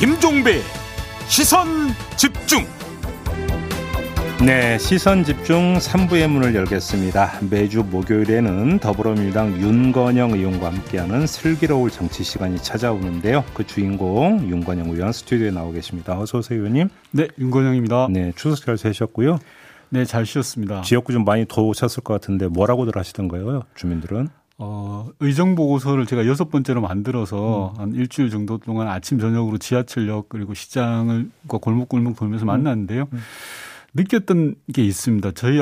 김종배 시선 집중 네, 시선 집중 3부의 문을 열겠습니다. 매주 목요일에는 더불어민주당 윤건영 의원과 함께하는 슬기로울 정치 시간이 찾아오는데요. 그 주인공 윤건영 의원 스튜디오에 나오 계십니다. 어서 오세요, 의원님. 네, 윤건영입니다. 네, 추석 잘 되셨고요. 네, 잘 쉬었습니다. 지역구 좀 많이 더오셨을 것 같은데 뭐라고들 하시던가요, 주민들은? 어, 의정 보고서를 제가 여섯 번째로 만들어서 음. 한 일주일 정도 동안 아침 저녁으로 지하철역 그리고 시장을 골목골목 돌면서 음. 만났는데요. 음. 느꼈던 게 있습니다. 저희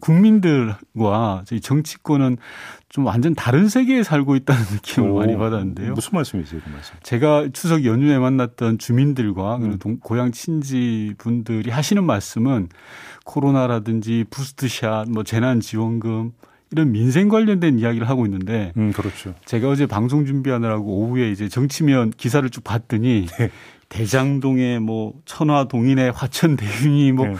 국민들과 저희 정치권은 좀 완전 다른 세계에 살고 있다는 느낌을 오, 많이 받았는데요. 무슨 말씀이세요, 그 말씀? 제가 추석 연휴에 만났던 주민들과 음. 동, 고향 친지 분들이 하시는 말씀은 코로나라든지 부스트샷, 뭐 재난 지원금 이런 민생 관련된 이야기를 하고 있는데, 음, 그렇죠. 제가 어제 방송 준비하느라고 오후에 이제 정치면 기사를 쭉 봤더니 네. 대장동에 뭐 천화 동인의 화천대유니 뭐, 네.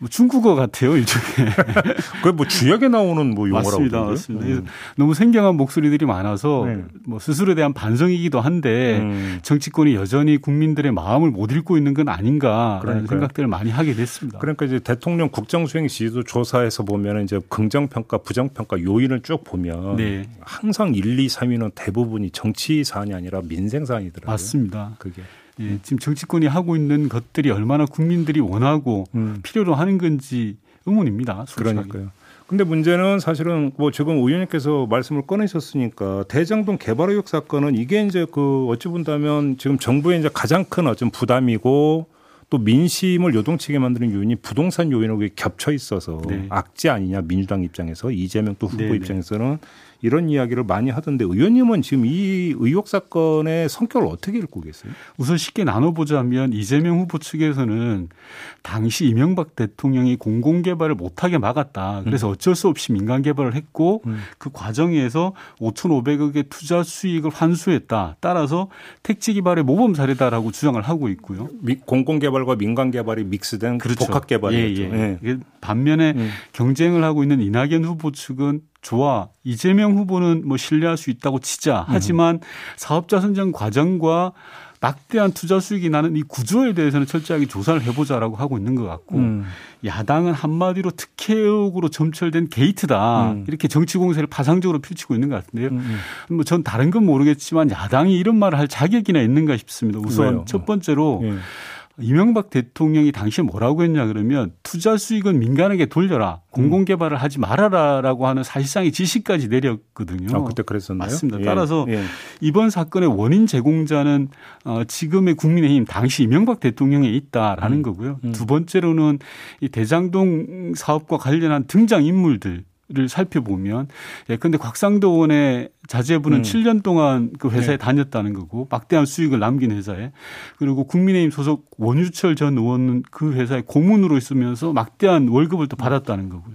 뭐 중국어 같아요 일종의. 그뭐 주역에 나오는 뭐 용어라고. 맞습니다, 맞습니다. 음. 너무 생경한 목소리들이 많아서 네. 뭐 스스로에 대한 반성이기도 한데 음. 정치권이 여전히 국민들의 마음을 못 읽고 있는 건 아닌가라는 그러니까요. 생각들을 많이 하게 됐습니다. 그러니까 이제 대통령 국정수행 지지도 조사에서 보면 이제 긍정평가, 부정평가 요인을 쭉 보면 네. 항상 1, 2, 3위는 대부분이 정치 사안이 아니라 민생 사안이더라고요. 맞습니다. 그게. 예, 지금 정치권이 하고 있는 것들이 얼마나 국민들이 원하고 음. 필요로 하는 건지 의문입니다. 솔직하게. 그러니까요. 근데 문제는 사실은 뭐 지금 의원님께서 말씀을 꺼내셨으니까 대장동 개발 의혹 사건은 이게 이제 그 어찌 본다면 지금 정부의 이제 가장 큰 어떤 부담이고 또 민심을 요동치게 만드는 요인이 부동산 요인하고 겹쳐 있어서 네. 악재 아니냐 민주당 입장에서 이재명 또 후보 네, 네. 입장에서는 이런 이야기를 많이 하던데 의원님은 지금 이 의혹 사건의 성격을 어떻게 읽고 계세요? 우선 쉽게 나눠보자면 이재명 후보 측에서는 당시 이명박 대통령이 공공개발을 못하게 막았다. 그래서 음. 어쩔 수 없이 민간 개발을 했고 음. 그 과정에서 5,500억의 투자 수익을 환수했다. 따라서 택지 개발의 모범 사례다라고 주장을 하고 있고요. 공공 개발과 민간 개발이 믹스된 그렇죠. 복합 개발이죠. 예, 예. 예. 반면에 음. 경쟁을 하고 있는 이낙연 후보 측은 좋아 이재명 후보는 뭐 신뢰할 수 있다고 치자. 하지만 사업자 선정 과정과 막대한 투자 수익이 나는 이 구조에 대해서는 철저하게 조사를 해보자라고 하고 있는 것 같고 음. 야당은 한마디로 특혜 의혹으로 점철된 게이트다 음. 이렇게 정치 공세를 파상적으로 펼치고 있는 것 같은데요. 음. 음. 뭐전 다른 건 모르겠지만 야당이 이런 말을 할 자격이나 있는가 싶습니다. 우선 왜요? 첫 번째로 예. 이명박 대통령이 당시에 뭐라고 했냐 그러면 투자 수익은 민간에게 돌려라. 공공 개발을 하지 말아라라고 하는 사실상의 지시까지 내렸거든요. 아, 그때 그랬었나요? 맞습니다. 예. 따라서 예. 이번 사건의 원인 제공자는 어, 지금의 국민의힘 당시 이명박 대통령에 있다라는 음. 거고요. 음. 두 번째로는 이 대장동 사업과 관련한 등장 인물들 를 살펴보면 예컨대 곽상도 의원의 자제분은 음. 7년 동안 그 회사에 네. 다녔다는 거고 막대한 수익을 남긴 회사에 그리고 국민의힘 소속 원유철 전 의원은 그 회사에 고문으로 있으면서 막대한 월급을 또 받았다는 거고요.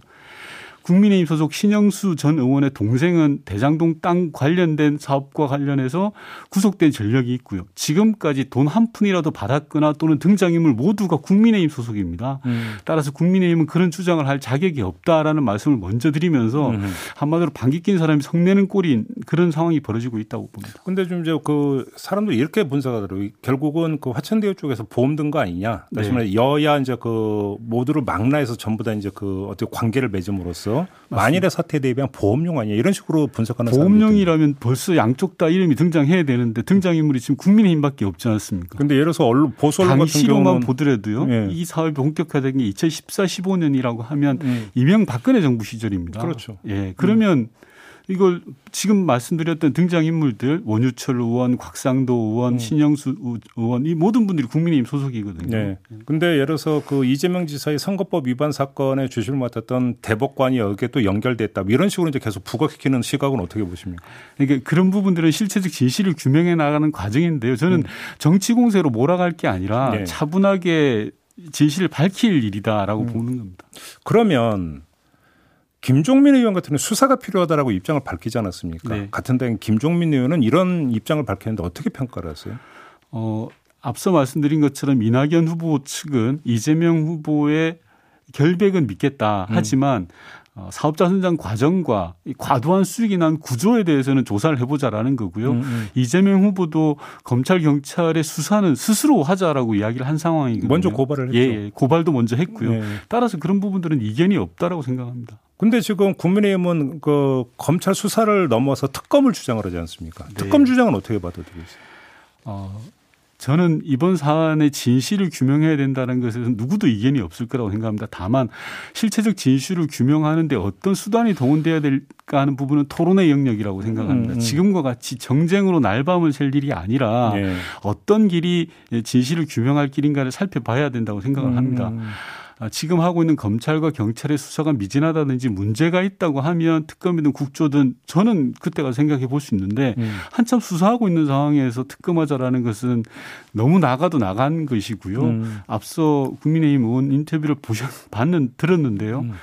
국민의힘 소속 신영수 전 의원의 동생은 대장동 땅 관련된 사업과 관련해서 구속된 전력이 있고요. 지금까지 돈 한 푼이라도 받았거나 또는 등장인물 모두가 국민의힘 소속입니다. 음. 따라서 국민의힘은 그런 주장을 할 자격이 없다라는 말씀을 먼저 드리면서 음. 한마디로 방귀 낀 사람이 성내는 꼴인 그런 상황이 벌어지고 있다고 봅니다. 근데 좀 이제 그 사람들이 이렇게 분석하 더라고요. 결국은 그 화천대유 쪽에서 보험 든 거 아니냐. 다시 말해 네. 여야 이제 그 모두를 망라해서 전부 다 이제 그 어떻게 관계를 맺음으로써 대비해서 만일의 사태에 대비한 보험용 아니냐 이런 식으로 분석하는 보험용이라면 벌써 양쪽 다 이름이 등장해야 되는데 등장 인물이 지금 국민의힘밖에 없지 않습니까? 근데 예를 들어서 언론 보수 언론 같은 경우는 보더라도요. 예. 이 사업이 본격화된 게 2014, 15년이라고 하면 음. 이명박근혜 정부 시절입니다. 그렇죠. 예. 그러면 음. 이걸 지금 말씀드렸던 등장인물들 원유철 의원, 곽상도 의원, 음. 신영수 의원 이 모든 분들이 국민의힘 소속이거든요. 네. 근데 예를 들어서 그 이재명 지사의 선거법 위반 사건에 주시를 맡았던 대법관이 여기에 또 연결됐다. 뭐 이런 식으로 이제 계속 부각시키는 시각은 어떻게 보십니까? 그러니까 그런 부분들은 실체적 진실을 규명해 나가는 과정인데요. 저는 음. 정치 공세로 몰아갈 게 아니라 네. 차분하게 진실을 밝힐 일이다라고 음. 보는 겁니다. 그러면 김종민 의원 같은 경우 수사가 필요하다라고 입장을 밝히지 않았습니까? 네. 같은 당인 김종민 의원은 이런 입장을 밝혔는데 어떻게 평가를 하세요? 어, 앞서 말씀드린 것처럼 이낙연 후보 측은 이재명 후보의 결백은 믿겠다. 음. 하지만 어, 사업자 선정 과정과 이 과도한 수익이 난 구조에 대해서는 조사를 해보자라는 거고요. 음, 음. 이재명 후보도 검찰 경찰의 수사는 스스로 하자라고 이야기를 한 상황이거든요. 먼저 고발을 했죠. 예, 예. 고발도 먼저 했고요. 네. 따라서 그런 부분들은 이견이 없다라고 생각합니다. 근데 지금 국민의힘은 그 검찰 수사를 넘어서 특검을 주장을 하지 않습니까? 네. 특검 주장은 어떻게 받아들이세요? 어, 저는 이번 사안의 진실을 규명해야 된다는 것에 서 누구도 이견이 없을 거라고 생각합니다. 다만 실체적 진실을 규명하는데 어떤 수단이 동원돼야 될까 하는 부분은 토론의 영역이라고 생각합니다. 음, 음. 지금과 같이 정쟁으로 날밤을 샐 일이 아니라 네. 어떤 길이 진실을 규명할 길인가를 살펴봐야 된다고 생각을 합니다. 음. 아, 지금 하고 있는 검찰과 경찰의 수사가 미진하다든지 문제가 있다고 하면 특검이든 국조든 저는 그때가 생각해 볼 수 있는데 음. 한참 수사하고 있는 상황에서 특검하자라는 것은 너무 나가도 나간 것이고요. 음. 앞서 국민의힘 의원 인터뷰를 보셨, 봤는, 들었는데요. 음.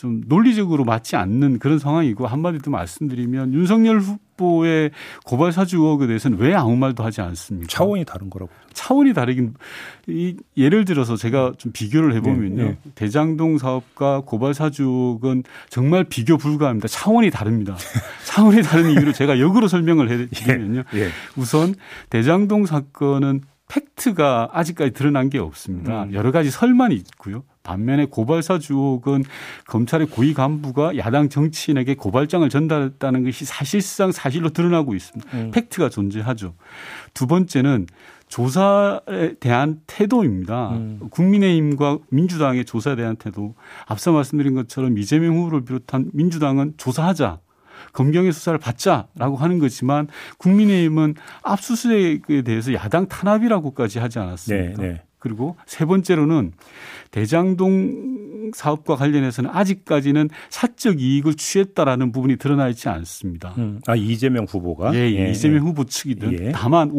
좀 논리적으로 맞지 않는 그런 상황이고 한마디 더 말씀드리면 윤석열 후보의 고발 사주 의혹에 대해서는 왜 아무 말도 하지 않습니까? 차원이 다른 거라고. 차원이 다르긴 이 예를 들어서 제가 좀 비교를 해보면요. 네, 네. 대장동 사업과 고발 사주 의혹은 정말 비교 불가합니다. 차원이 다릅니다. 차원이 다른 이유로 제가 역으로 설명을 해드리면요. 예, 예. 우선 대장동 사건은 팩트가 아직까지 드러난 게 없습니다. 음. 여러 가지 설만 있고요. 반면에 고발사 주옥은 검찰의 고위 간부가 야당 정치인에게 고발장을 전달했다는 것이 사실상 사실로 드러나고 있습니다. 음. 팩트가 존재하죠. 두 번째는 조사에 대한 태도입니다. 음. 국민의힘과 민주당의 조사에 대한 태도. 앞서 말씀드린 것처럼 이재명 후보를 비롯한 민주당은 조사하자. 검경의 수사를 받자라고 하는 거지만 국민의힘은 압수수색에 대해서 야당 탄압이라고까지 하지 않았습니까? 네, 네. 그리고 세 번째로는 대장동 사업과 관련해서는 아직까지는 사적 이익을 취했다라는 부분이 드러나 있지 않습니다. 음. 아 이재명 후보가 예, 예, 예. 이재명 후보 측이든 예. 다만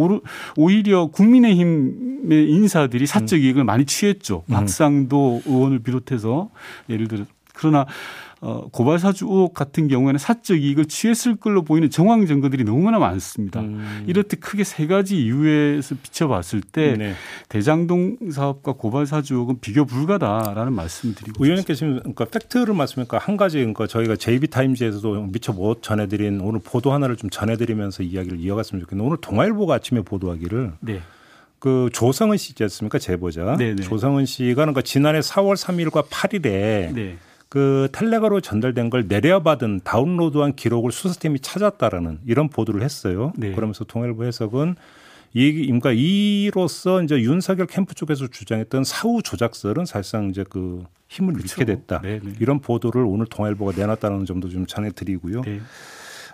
오히려 국민의힘의 인사들이 사적 음. 이익을 많이 취했죠. 음. 박상도 의원을 비롯해서 예를 들어 그러나 어, 고발 사주 의혹 같은 경우에는 사적 이익을 취했을 걸로 보이는 정황 증거들이 너무나 많습니다. 음. 이렇듯 크게 세 가지 이유에서 비춰봤을 때 네. 대장동 사업과 고발 사주 의혹은 비교 불가다라는 말씀을 드리고 의원님께 지금 그러니까 팩트를 말씀하니까 한 가지 그러니까 저희가 JB타임즈에서도 미처 못 전해드린 오늘 보도 하나를 좀 전해드리면서 이야기를 이어갔으면 좋겠는데 오늘 동아일보가 아침에 보도하기를 네. 그 조성은 씨 있지 않습니까 제보자 네네. 네. 조성은 씨가 그러니까 지난해 4월 3일과 8일에 네. 그 텔레가로 전달된 걸 내려받은 다운로드한 기록을 수사팀이 찾았다라는 이런 보도를 했어요. 네. 그러면서 통일부 해석은 이, 그러니까 이로써 이제 윤석열 캠프 쪽에서 주장했던 사후 조작설은 사실상 이제 그 힘을 그렇죠. 잃게 됐다. 네네. 네. 이런 보도를 오늘 동아일보가 내놨다는 점도 좀 전해드리고요. 네.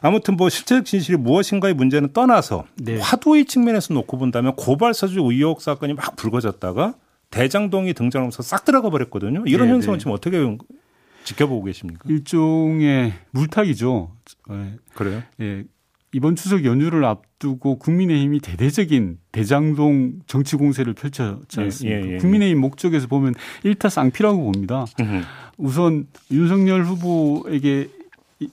아무튼 뭐 실체적 진실이 무엇인가의 문제는 떠나서 네. 화두의 측면에서 놓고 본다면 고발사주 의혹 사건이 막 불거졌다가 대장동이 등장하면서 싹 들어가 버렸거든요. 이런 네 현상은 네. 지금 어떻게 지켜보고 계십니까? 일종의 물타기죠. 네. 그래요? 예. 이번 추석 연휴를 앞두고 국민의힘이 대대적인 대장동 정치 공세를 펼쳤지 예, 않습니까? 예, 예, 예. 국민의힘 목적에서 보면 일타 쌍피라고 봅니다. 우선 윤석열 후보에게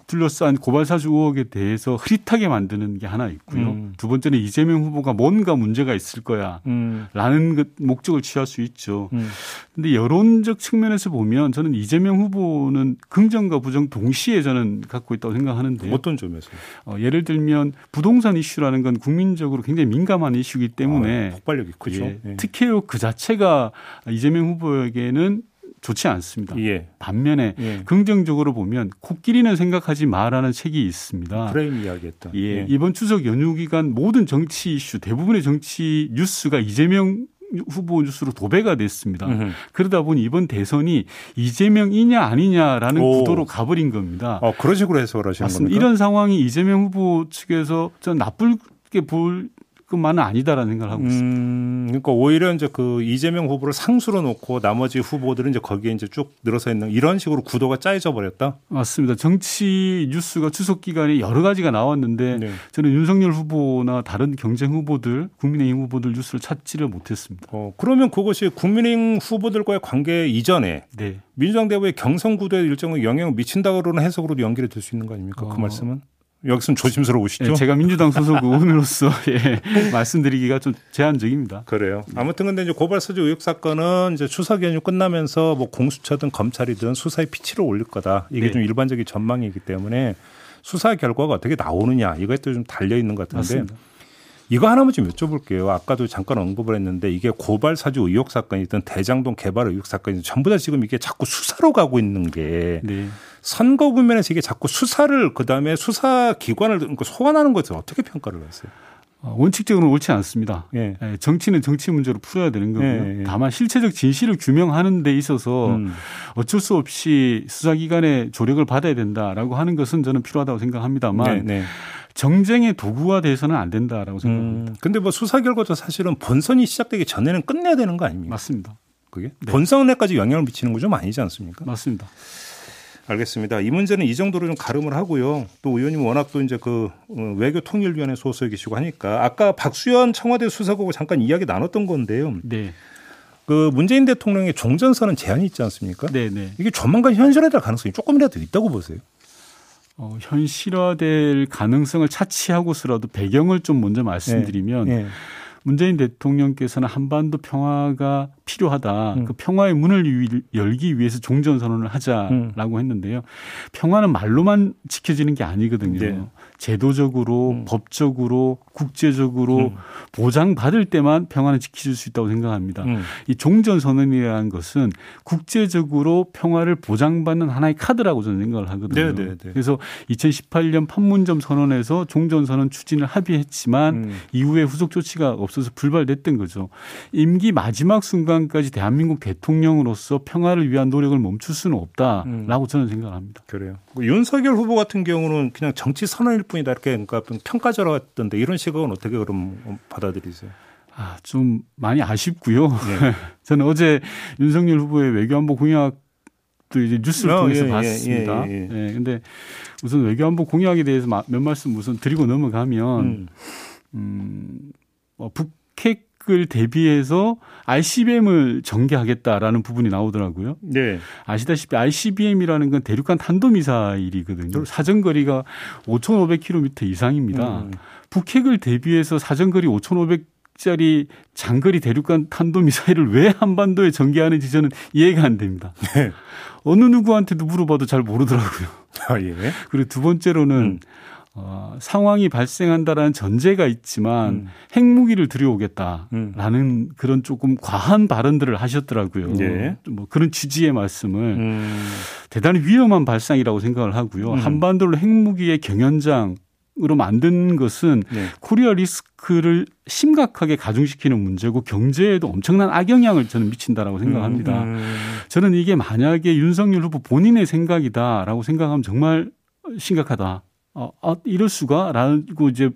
둘러싼 고발사주 의혹에 대해서 흐릿하게 만드는 게 하나 있고요. 음. 두 번째는 이재명 후보가 뭔가 문제가 있을 거야. 음. 라는 그 목적을 취할 수 있죠. 음. 근데 여론적 측면에서 보면 저는 이재명 후보는 긍정과 부정 동시에 저는 갖고 있다고 생각하는데 어떤 점에서? 어, 예를 들면 부동산 이슈라는 건 국민적으로 굉장히 민감한 이슈이기 때문에 아, 폭발력이 크죠. 예, 예. 특히 그 자체가 이재명 후보에게는 좋지 않습니다. 예. 반면에 예. 긍정적으로 보면 코끼리는 생각하지 마라는 책이 있습니다. 프레임 이야기했던. 예. 예. 이번 추석 연휴 기간 모든 정치 이슈 대부분의 정치 뉴스가 이재명 후보 뉴스로 도배가 됐습니다. 으흠. 그러다 보니 이번 대선이 이재명이냐 아니냐라는 오. 구도로 가버린 겁니다. 어, 그런 식으로 해석을 하시는 겁니까? 이런 상황이 이재명 후보 측에서 전 나쁠게 볼 것만은 아니다라는 생각을 하고 있습니다. 음, 그러니까 오히려 이제 그 이재명 후보를 상수로 놓고 나머지 후보들은 이제 거기에 이제 쭉 늘어서 있는 이런 식으로 구도가 짜여져 버렸다. 맞습니다. 정치 뉴스가 추석 기간에 여러 가지가 나왔는데 네. 저는 윤석열 후보나 다른 경쟁 후보들, 국민의힘 후보들 뉴스를 찾지를 못했습니다. 어, 그러면 그것이 국민의힘 후보들과의 관계 이전에 네. 민주당 대부의 경선 구도에 일정의 영향을 미친다고는 해석으로도 연결이 될 수 있는 거 아닙니까? 그 어, 말씀은? 여기서는 조심스러우시죠? 예, 제가 민주당 소속 의원으로서 예, 말씀드리기가 좀 제한적입니다. 그래요. 아무튼 근데 이제 고발 사주 의혹 사건은 이제 추석 연휴 끝나면서 뭐 공수처든 검찰이든 수사의 피치를 올릴 거다. 이게 네. 좀 일반적인 전망이기 때문에 수사 결과가 어떻게 나오느냐 또좀 달려 있는 것 같은데 맞습니다. 이거 하나만 좀 여쭤볼게요. 아까도 잠깐 언급을 했는데 이게 고발 사주 의혹 사건이든 대장동 개발 의혹 사건이든 전부 다 지금 이게 자꾸 수사로 가고 있는 게 네. 선거 국면에서 이게 자꾸 수사를 그다음에 수사 기관을 소환하는 것을 어떻게 평가를 하세요? 어, 원칙적으로는 옳지 않습니다. 예. 예. 정치는 정치 문제로 풀어야 되는 거고요. 예. 예. 다만 실체적 진실을 규명하는 데 있어서 음. 어쩔 수 없이 수사기관의 조력을 받아야 된다라고 하는 것은 저는 필요하다고 생각합니다만 네, 네. 정쟁의 도구가 돼서는 안 된다라고 생각합니다. 음. 근데 뭐 수사 결과도 사실은 본선이 시작되기 전에는 끝내야 되는 거 아닙니까? 맞습니다. 그게 네. 본선에까지 영향을 미치는 거 좀 아니지 않습니까? 맞습니다. 알겠습니다. 이 문제는 이 정도로 좀 가름을 하고요. 또 의원님 워낙 또 이제 그 어, 외교 통일위원회 소속이시고 하니까 아까 박수현 청와대 수석하고 잠깐 이야기 나눴던 건데요. 네. 그 문재인 대통령의 종전선언 제안이 있지 않습니까? 네, 네. 이게 조만간 현실화될 가능성이 조금이라도 있다고 보세요. 어, 현실화될 가능성을 차치하고서라도 배경을 좀 먼저 말씀드리면 네, 네. 문재인 대통령께서는 한반도 평화가 필요하다. 음. 그 평화의 문을 열기 위해서 종전 선언을 하자라고 음. 했는데요. 평화는 말로만 지켜지는 게 아니거든요. 네. 제도적으로, 음. 법적으로, 국제적으로 음. 보장받을 때만 평화는 지켜질 수 있다고 생각합니다. 음. 이 종전 선언이라는 것은 국제적으로 평화를 보장받는 하나의 카드라고 저는 생각을 하거든요. 네, 네, 네. 그래서 2018년 판문점 선언에서 종전 선언 추진을 합의했지만 음. 이후에 후속 조치가 없어서 불발됐던 거죠. 임기 마지막 순간 순간까지 대한민국 대통령으로서 평화를 위한 노력을 멈출 수는 없다라고 음. 저는 생각을 합니다. 그래요. 뭐 윤석열 후보 같은 경우는 그냥 정치 선언일 뿐이다 이렇게 그러니까 평가자로 했던데 이런 시각은 어떻게 그럼 받아들이세요? 아, 좀 많이 아쉽고요. 네. 저는 어제 윤석열 후보의 외교안보 공약 도 이제 뉴스를 어, 통해서 예, 예 봤습니다. 예, 예, 예. 근데 우선 외교안보 공약에 대해서 몇 말씀 우선 드리고 넘어가면 음, 음뭐 북핵 을 대비해서 ICBM을 전개하겠다라는 부분이 나오더라고요. 네. 아시다시피 ICBM이라는 건 대륙간 탄도미사일이거든요. 그렇죠. 사정거리가 5,500km 이상입니다. 음. 북핵을 대비해서 사정거리 5,500 짜리 장거리 대륙간 탄도미사일을 왜 한반도에 전개하는지 저는 이해가 안 됩니다. 네. 어느 누구한테도 물어봐도 잘 모르더라고요. 아, 예. 그리고 두 번째로는 음. 어, 상황이 발생한다라는 전제가 있지만 음. 핵무기를 들여오겠다라는 음. 그런 조금 과한 발언들을 하셨더라고요. 예. 뭐 그런 취지의 말씀을 음. 대단히 위험한 발상이라고 생각을 하고요. 음. 한반도를 핵무기의 경연장 으로 만든 것은 네. 코리아 리스크를 심각하게 가중시키는 문제고 경제에도 엄청난 악영향을 저는 미친다라고 생각합니다. 음, 음. 저는 이게 만약에 윤석열 후보 본인의 생각이다라고 생각하면 정말 심각하다. 어, 아, 이럴 수가? 라고 이제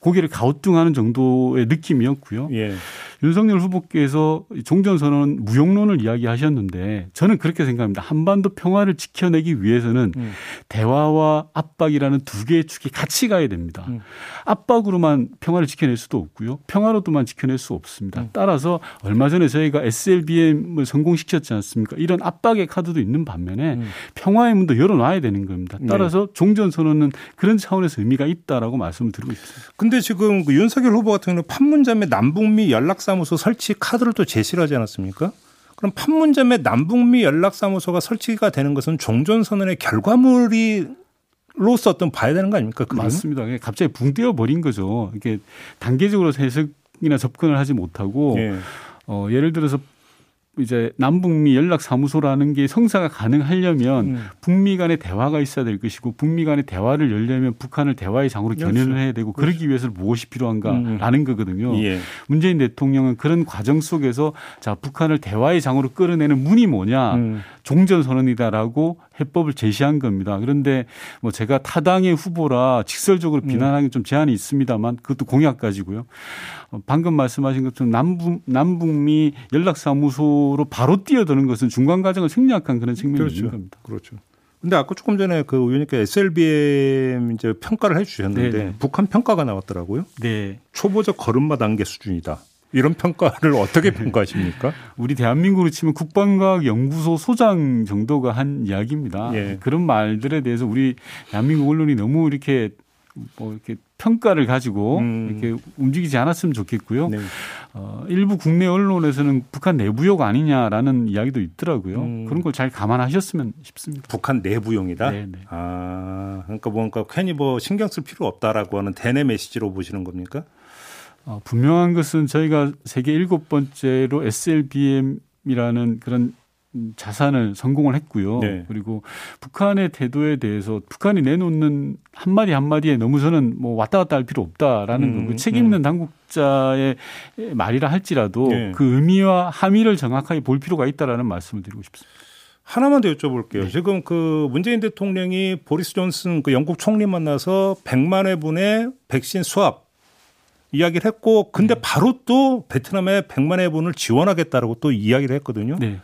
고개를 가우뚱하는 정도의 느낌이었고요. 예. 윤석열 후보께서 종전선언 무용론을 이야기하셨는데 저는 그렇게 생각합니다. 한반도 평화를 지켜내기 위해서는 음. 대화와 압박이라는 두 개의 축이 같이 가야 됩니다. 음. 압박으로만 평화를 지켜낼 수도 없고요. 평화로도만 지켜낼 수 없습니다. 음. 따라서 얼마 전에 저희가 SLBM을 성공시켰지 않습니까? 이런 압박의 카드도 있는 반면에 음. 평화의 문도 열어놔야 되는 겁니다. 네. 따라서 네. 종전선언은 그런 차원에서 의미가 있다라고 말씀을 드리고 있습니다. 근데 지금 그 윤석열 후보 같은 경우는 판문점의 남북미 연락사 연락사무소 설치 카드를 또 제시를 하지 않았습니까? 그럼 판문점에 남북미 연락사무소가 설치가 되는 것은 종전선언의 결과물이 로서 어떤 봐야 되는 거 아닙니까? 그림? 맞습니다. 갑자기 붕 떼어 버린 거죠. 이게 단계적으로 해석이나 접근을 하지 못하고 예. 어, 예를 들어서 이제 남북미 연락 사무소라는 게 성사가 가능하려면 음. 북미 간의 대화가 있어야 될 것이고 북미 간의 대화를 열려면 북한을 대화의 장으로 견인을 그렇죠. 해야 되고 그렇죠. 그러기 위해서는 무엇이 필요한가라는 음. 거거든요. 예. 문재인 대통령은 그런 과정 속에서 자 북한을 대화의 장으로 끌어내는 문이 뭐냐 음. 종전 선언이다라고 해법을 제시한 겁니다. 그런데 뭐 제가 타당의 후보라 직설적으로 음. 비난하기 좀 제한이 있습니다만 그것도 공약 가지고요. 어, 방금 말씀하신 것처럼 남북 남북미 연락사무소로 바로 뛰어드는 것은 중간 과정을 생략한 그런 측면이 그렇죠. 있는 겁니다. 그렇죠. 근데 아까 조금 전에 그 의원님께 SLBM 이제 평가를 해 주셨는데 네네. 북한 평가가 나왔더라고요. 네. 초보적 걸음마 단계 수준이다. 이런 평가를 어떻게 평가하십니까? 우리 대한민국으로 치면 국방과학 연구소 소장 정도가 한 이야기입니다. 예. 그런 말들에 대해서 우리 대한민국 언론이 너무 이렇게 뭐 이렇게 평가를 가지고 음. 이렇게 움직이지 않았으면 좋겠고요. 네. 어, 일부 국내 언론에서는 북한 내부용 아니냐라는 이야기도 있더라고요. 음. 그런 걸 잘 감안하셨으면 싶습니다. 북한 내부용이다. 네네. 네. 아 그러니까 뭔가 괜히 뭐 신경 쓸 필요 없다라고 하는 대내 메시지로 보시는 겁니까? 어, 분명한 것은 저희가 세계 일곱 번째로 SLBM이라는 그런 자산을 성공을 했고요. 네. 그리고 북한의 태도에 대해서 북한이 내놓는 한 마디 한 마디에 너무 저는 뭐 왔다 갔다 할 필요 없다라는 음, 거고 책 있는 음. 당국자의 말이라 할지라도 네. 그 의미와 함의를 정확하게 볼 필요가 있다라는 말씀을 드리고 싶습니다. 하나만 더 여쭤볼게요. 네. 지금 그 문재인 대통령이 보리스 존슨 그 영국 총리 만나서 100만 회분의 백신 수합 이야기를 했고 근데 네. 바로 또 베트남에 100만 회분을 지원하겠다라고 또 이야기를 했거든요. 네.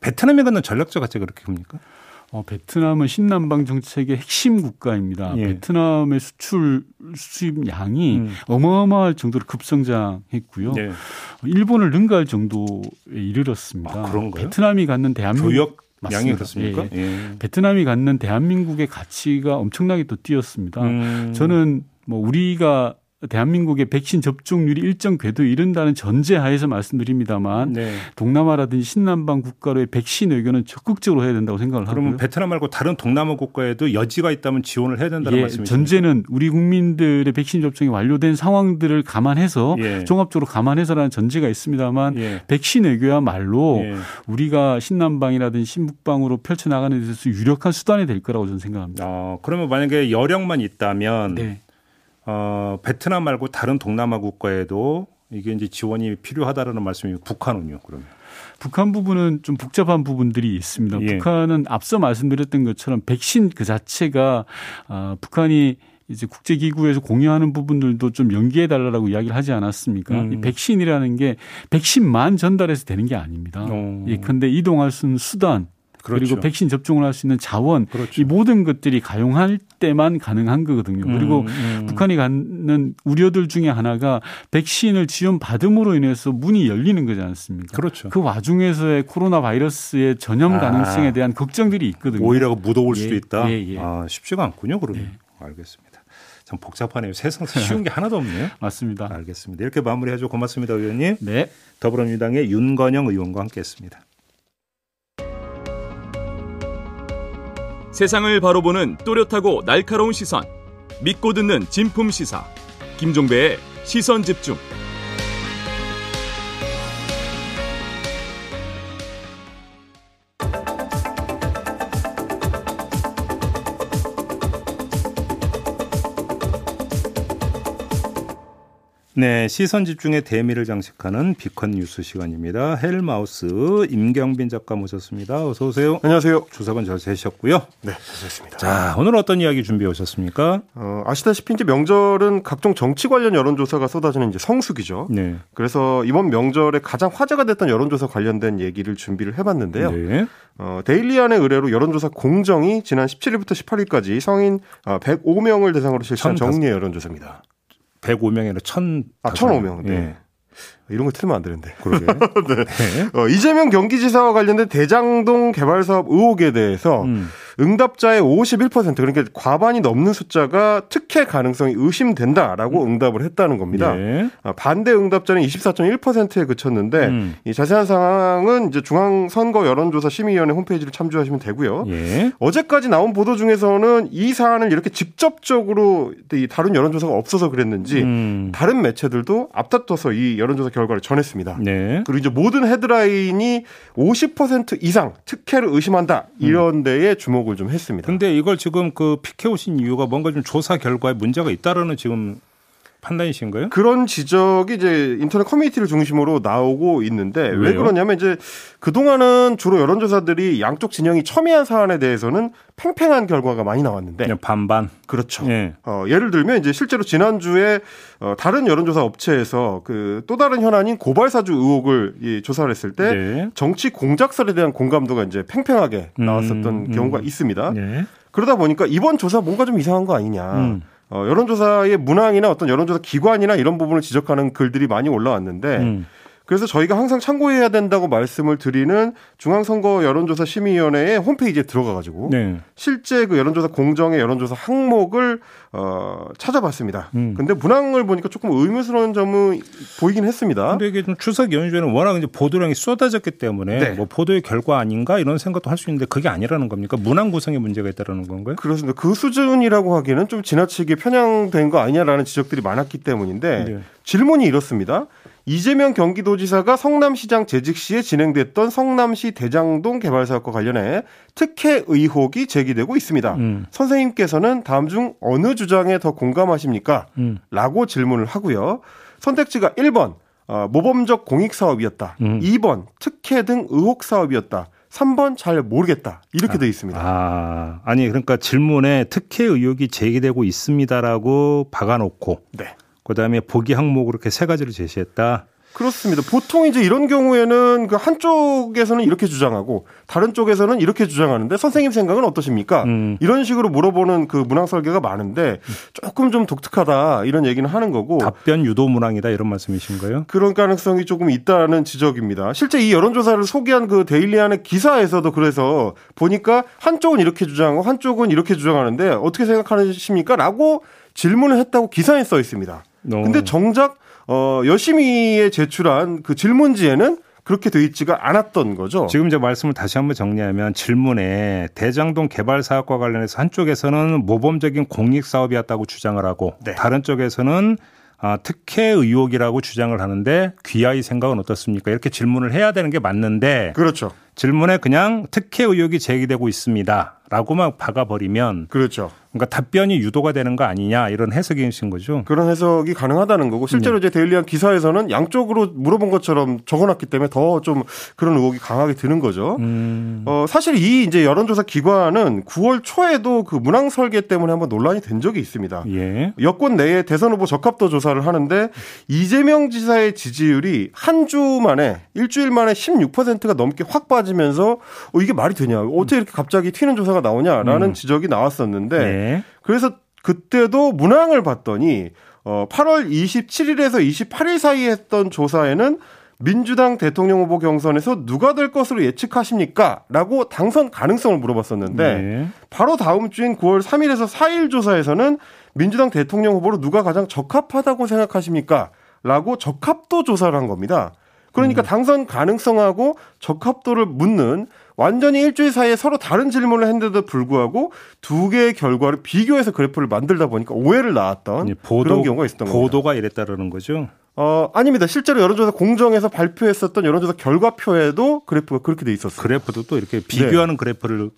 베트남에 갖는 전략적 가치가 그렇게 큽니까? 어, 베트남은 신남방 정책의 핵심 국가입니다. 예. 베트남의 수출 수입량이 음. 어마어마할 정도로 급성장했고요. 예. 일본을 능가할 정도에 이르렀습니다. 아, 그런가요? 베트남이 갖는 대한민국 교역 양이 그렇습니까? 예. 예. 베트남이 갖는 대한민국의 가치가 엄청나게 또 뛰었습니다. 음. 저는 뭐 우리가 대한민국의 백신 접종률이 일정 궤도에 이른다는 전제하에서 말씀드립니다만 네. 동남아라든지 신남방 국가로의 백신 의견은 적극적으로 해야 된다고 생각을 하고요. 그러면 베트남 말고 다른 동남아 국가에도 여지가 있다면 지원을 해야 된다는 예, 말씀이시죠? 전제는 우리 국민들의 백신 접종이 완료된 상황들을 감안해서 예. 종합적으로 감안해서라는 전제가 있습니다만 예. 백신 외교야말로 예. 우리가 신남방이라든지 신북방으로 펼쳐나가는 데 있어서 유력한 수단이 될 거라고 저는 생각합니다. 어, 그러면 만약에 여력만 있다면 네. 어, 베트남 말고 다른 동남아 국가에도 이게 이제 지원이 필요하다라는 말씀이 북한은요, 그러면? 북한 부분은 좀 복잡한 부분들이 있습니다. 예. 북한은 앞서 말씀드렸던 것처럼 백신 그 자체가 어, 북한이 이제 국제기구에서 공유하는 부분들도 좀 연기해 달라고 이야기를 하지 않았습니까? 음. 이 백신이라는 게 백신만 전달해서 되는 게 아닙니다. 오. 예, 근데 이동할 수 있는 수단 그렇죠. 그리고 백신 접종을 할 수 있는 자원 그렇죠. 이 모든 것들이 가용할 때만 가능한 거거든요. 그리고 음, 음. 북한이 갖는 우려들 중에 하나가 백신을 지원 받음으로 인해서 문이 열리는 거지 않습니까? 그렇죠. 그 와중에서의 코로나 바이러스의 전염 아. 가능성에 대한 걱정들이 있거든요. 오히려 무더울 예, 수도 있다. 예, 예. 아, 쉽지가 않군요. 그러면 예. 알겠습니다. 참 복잡하네요. 세상에서 쉬운 게 하나도 없네요. 맞습니다. 알겠습니다. 이렇게 마무리해줘 고맙습니다, 의원님. 네. 더불어민주당의 윤건영 의원과 함께했습니다. 세상을 바로 보는 또렷하고 날카로운 시선. 믿고 듣는 진품 시사. 김종배의 시선 집중. 네, 시선 집중의 대미를 장식하는 비컨 뉴스 시간입니다. 헬마우스 임경빈 작가 모셨습니다. 어서 오세요. 안녕하세요. 주석은 잘 되셨고요. 네, 잘됐습니다. 자, 오늘 어떤 이야기 준비해 오셨습니까? 어, 아시다시피 이제 명절은 각종 정치 관련 여론조사가 쏟아지는 이제 성수기죠. 네. 그래서 이번 명절에 가장 화제가 됐던 여론조사 관련된 얘기를 준비를 해봤는데요. 네. 어, 데일리안의 의뢰로 여론조사 공정이 지난 17일부터 18일까지 성인 105명을 어, 대상으로 실시한 정리의 여론조사입니다. 105명이 아니라 1000. 아, 1005명. 네. 예. 이런 거 틀면 안 되는데. 그러게. 네. 네. 어, 이재명 경기지사와 관련된 대장동 개발 사업 의혹에 대해서 음. 응답자의 51% 그러니까 과반이 넘는 숫자가 특혜 가능성이 의심된다라고 음. 응답을 했다는 겁니다. 네. 반대 응답자는 24.1%에 그쳤는데 음. 이 자세한 상황은 이제 중앙 선거 여론조사 심의위원회 홈페이지를 참조하시면 되고요. 예. 어제까지 나온 보도 중에서는 이 사안을 이렇게 직접적으로 다룬 여론조사가 없어서 그랬는지 음. 다른 매체들도 앞다퉈서 이 여론조사 결과를 전했습니다. 네. 그리고 이제 모든 헤드라인이 50% 이상 특혜를 의심한다 이런 데에 주목 주목을 좀 했습니다. 근데 이걸 지금 그 피해 오신 이유가 뭔가 좀 조사 결과에 문제가 있다라는 지금 판단이신가요? 그런 지적이 이제 인터넷 커뮤니티를 중심으로 나오고 있는데 왜요? 왜 그러냐면 이제 그동안은 주로 여론조사들이 양쪽 진영이 첨예한 사안에 대해서는 팽팽한 결과가 많이 나왔는데 반반 그렇죠. 예. 어, 예를 들면 이제 실제로 지난주에 어, 다른 여론조사 업체에서 그 또 다른 현안인 고발사주 의혹을 이 조사를 했을 때 네. 정치 공작설에 대한 공감도가 이제 팽팽하게 나왔었던 음, 음. 경우가 있습니다. 네. 그러다 보니까 이번 조사 뭔가 좀 이상한 거 아니냐. 음. 어, 여론조사의 문항이나 어떤 여론조사 기관이나 이런 부분을 지적하는 글들이 많이 올라왔는데 음. 그래서 저희가 항상 참고해야 된다고 말씀을 드리는 중앙선거 여론조사 심의위원회의 홈페이지에 들어가 가지고 네. 실제 그 여론조사 공정의 여론조사 항목을 어, 찾아봤습니다. 음. 근데 문항을 보니까 조금 의문스러운 점은 보이긴 했습니다. 근데 이게 좀 추석 연휴에는 워낙 이제 보도량이 쏟아졌기 때문에 네. 뭐 보도의 결과 아닌가 이런 생각도 할 수 있는데 그게 아니라는 겁니까? 문항 구성에 문제가 있다라는 건가요? 그렇습니다. 그 수준이라고 하기에는 좀 지나치게 편향된 거 아니냐라는 지적들이 많았기 때문인데 네. 질문이 이렇습니다. 이재명 경기도지사가 성남시장 재직 시에 진행됐던 성남시 대장동 개발 사업과 관련해 특혜 의혹이 제기되고 있습니다. 음. 선생님께서는 다음 중 어느 주장에 더 공감하십니까? 음. 라고 질문을 하고요. 선택지가 1번 어, 모범적 공익 사업이었다. 음. 2번 특혜 등 의혹 사업이었다. 3번 잘 모르겠다. 이렇게 아, 돼 있습니다. 아, 아니 그러니까 질문에 특혜 의혹이 제기되고 있습니다라고 박아 놓고 네. 그다음에 보기 항목으로 이렇게 세 가지를 제시했다. 그렇습니다. 보통 이제 이런 경우에는 그 한쪽에서는 이렇게 주장하고 다른 쪽에서는 이렇게 주장하는데 선생님 생각은 어떠십니까? 음. 이런 식으로 물어보는 그 문항 설계가 많은데 조금 좀 독특하다 이런 얘기는 하는 거고 답변 유도 문항이다 이런 말씀이신 거예요? 그런 가능성이 조금 있다는 지적입니다. 실제 이 여론조사를 소개한 그 데일리안의 기사에서도 그래서 보니까 한쪽은 이렇게 주장하고 한쪽은 이렇게 주장하는데 어떻게 생각하십니까? 라고 질문을 했다고 기사에 써 있습니다. 근데 정작 어 여심이에 제출한 그 질문지에는 그렇게 돼 있지가 않았던 거죠. 지금 이제 말씀을 다시 한번 정리하면 질문에 대장동 개발 사업과 관련해서 한쪽에서는 모범적인 공익 사업이었다고 주장을 하고 네. 다른 쪽에서는 아, 특혜 의혹이라고 주장을 하는데 귀하의 생각은 어떻습니까? 이렇게 질문을 해야 되는 게 맞는데 그렇죠. 질문에 그냥 특혜 의혹이 제기되고 있습니다 라고만 박아버리면 그렇죠. 그러니까 답변이 유도가 되는 거 아니냐 이런 해석이신 거죠. 그런 해석이 가능하다는 거고 실제로 네. 이제 데일리한 기사에서는 양쪽으로 물어본 것처럼 적어놨기 때문에 더 좀 그런 의혹이 강하게 드는 거죠. 음. 어, 사실 이 이제 여론조사 기관은 9월 초에도 그 문항 설계 때문에 한번 논란이 된 적이 있습니다. 예. 여권 내에 대선 후보 적합도 조사를 하는데 이재명 지사의 지지율이 한 주 만에 일주일 만에 16%가 넘게 확 빠 지면서 어, 이게 말이 되냐? 어떻게 이렇게 갑자기 튀는 조사가 나오냐라는 음. 지적이 나왔었는데. 네. 네. 그래서 그때도 문항을 봤더니 어 8월 27일에서 28일 사이에 했던 조사에는 민주당 대통령 후보 경선에서 누가 될 것으로 예측하십니까? 라고 당선 가능성을 물어봤었는데 네. 바로 다음 주인 9월 3일에서 4일 조사에서는 민주당 대통령 후보로 누가 가장 적합하다고 생각하십니까? 라고 적합도 조사를 한 겁니다. 그러니까 음. 당선 가능성하고 적합도를 묻는 완전히 일주일 사이에 서로 다른 질문을 했는데도 불구하고 두 개의 결과를 비교해서 그래프를 만들다 보니까 오해를 낳았던 보도, 그런 경우가 있었던 거죠. 보도가 이랬다라는 거죠. 어, 아닙니다. 실제로 여론조사 공정에서 발표했었던 여론조사 결과표에도 그래프가 그렇게 돼 있었어요. 그래프도 또 이렇게 비교하는 네. 그래프를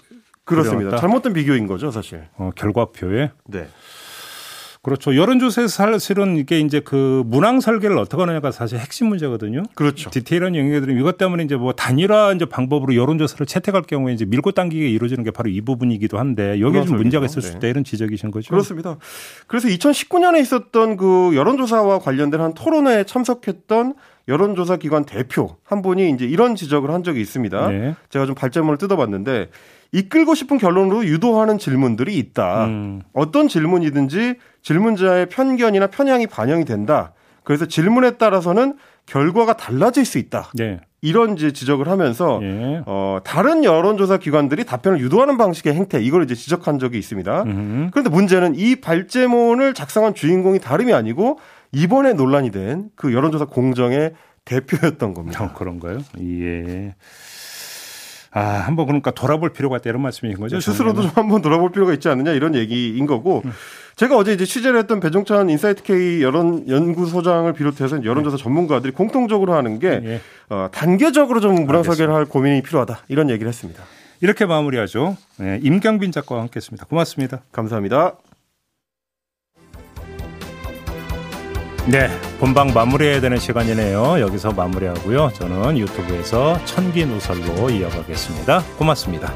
그렇습니다. 그려왔다? 잘못된 비교인 거죠, 사실. 어, 결과표에. 네. 그렇죠. 여론조사에서 사실은 이게 이제 그 문항 설계를 어떻게 하느냐가 사실 핵심 문제거든요. 그렇죠. 디테일한 영역들은 이것 때문에 이제 뭐 단일화 이제 방법으로 여론조사를 채택할 경우에 이제 밀고 당기게 이루어지는 게 바로 이 부분이기도 한데 여기에 좀 문제가 있을 수 있다 네. 이런 지적이신 거죠. 그렇습니다. 그래서 2019년에 있었던 그 여론조사와 관련된 한 토론회에 참석했던 여론조사 기관 대표 한 분이 이제 이런 지적을 한 적이 있습니다. 네. 제가 좀 발제문을 뜯어봤는데 이끌고 싶은 결론으로 유도하는 질문들이 있다. 음. 어떤 질문이든지 질문자의 편견이나 편향이 반영이 된다. 그래서 질문에 따라서는 결과가 달라질 수 있다. 네. 이런 이제 지적을 하면서 예. 어, 다른 여론조사 기관들이 답변을 유도하는 방식의 행태 이걸 이제 지적한 적이 있습니다. 음흠. 그런데 문제는 이 발제문을 작성한 주인공이 다름이 아니고 이번에 논란이 된 그 여론조사 공정의 대표였던 겁니다. 어, 그런가요? 예. 아, 한번 그러니까 돌아볼 필요가 있다 이런 말씀인 거죠. 네, 스스로도 좀 한번 돌아볼 필요가 있지 않느냐 이런 얘기인 거고. 음. 제가 어제 이제 취재를 했던 배종찬 인사이트 K 여론 연구소장을 비롯해서 여론조사 네. 전문가들이 공통적으로 하는 게 네. 어, 단계적으로 좀 문항 설계를 할 고민이 필요하다 이런 얘기를 했습니다. 이렇게 마무리하죠. 네, 임경빈 작가와 함께했습니다. 고맙습니다. 감사합니다. 네, 본방 마무리해야 되는 시간이네요. 여기서 마무리하고요. 저는 유튜브에서 천기 노설로 이어가겠습니다. 고맙습니다.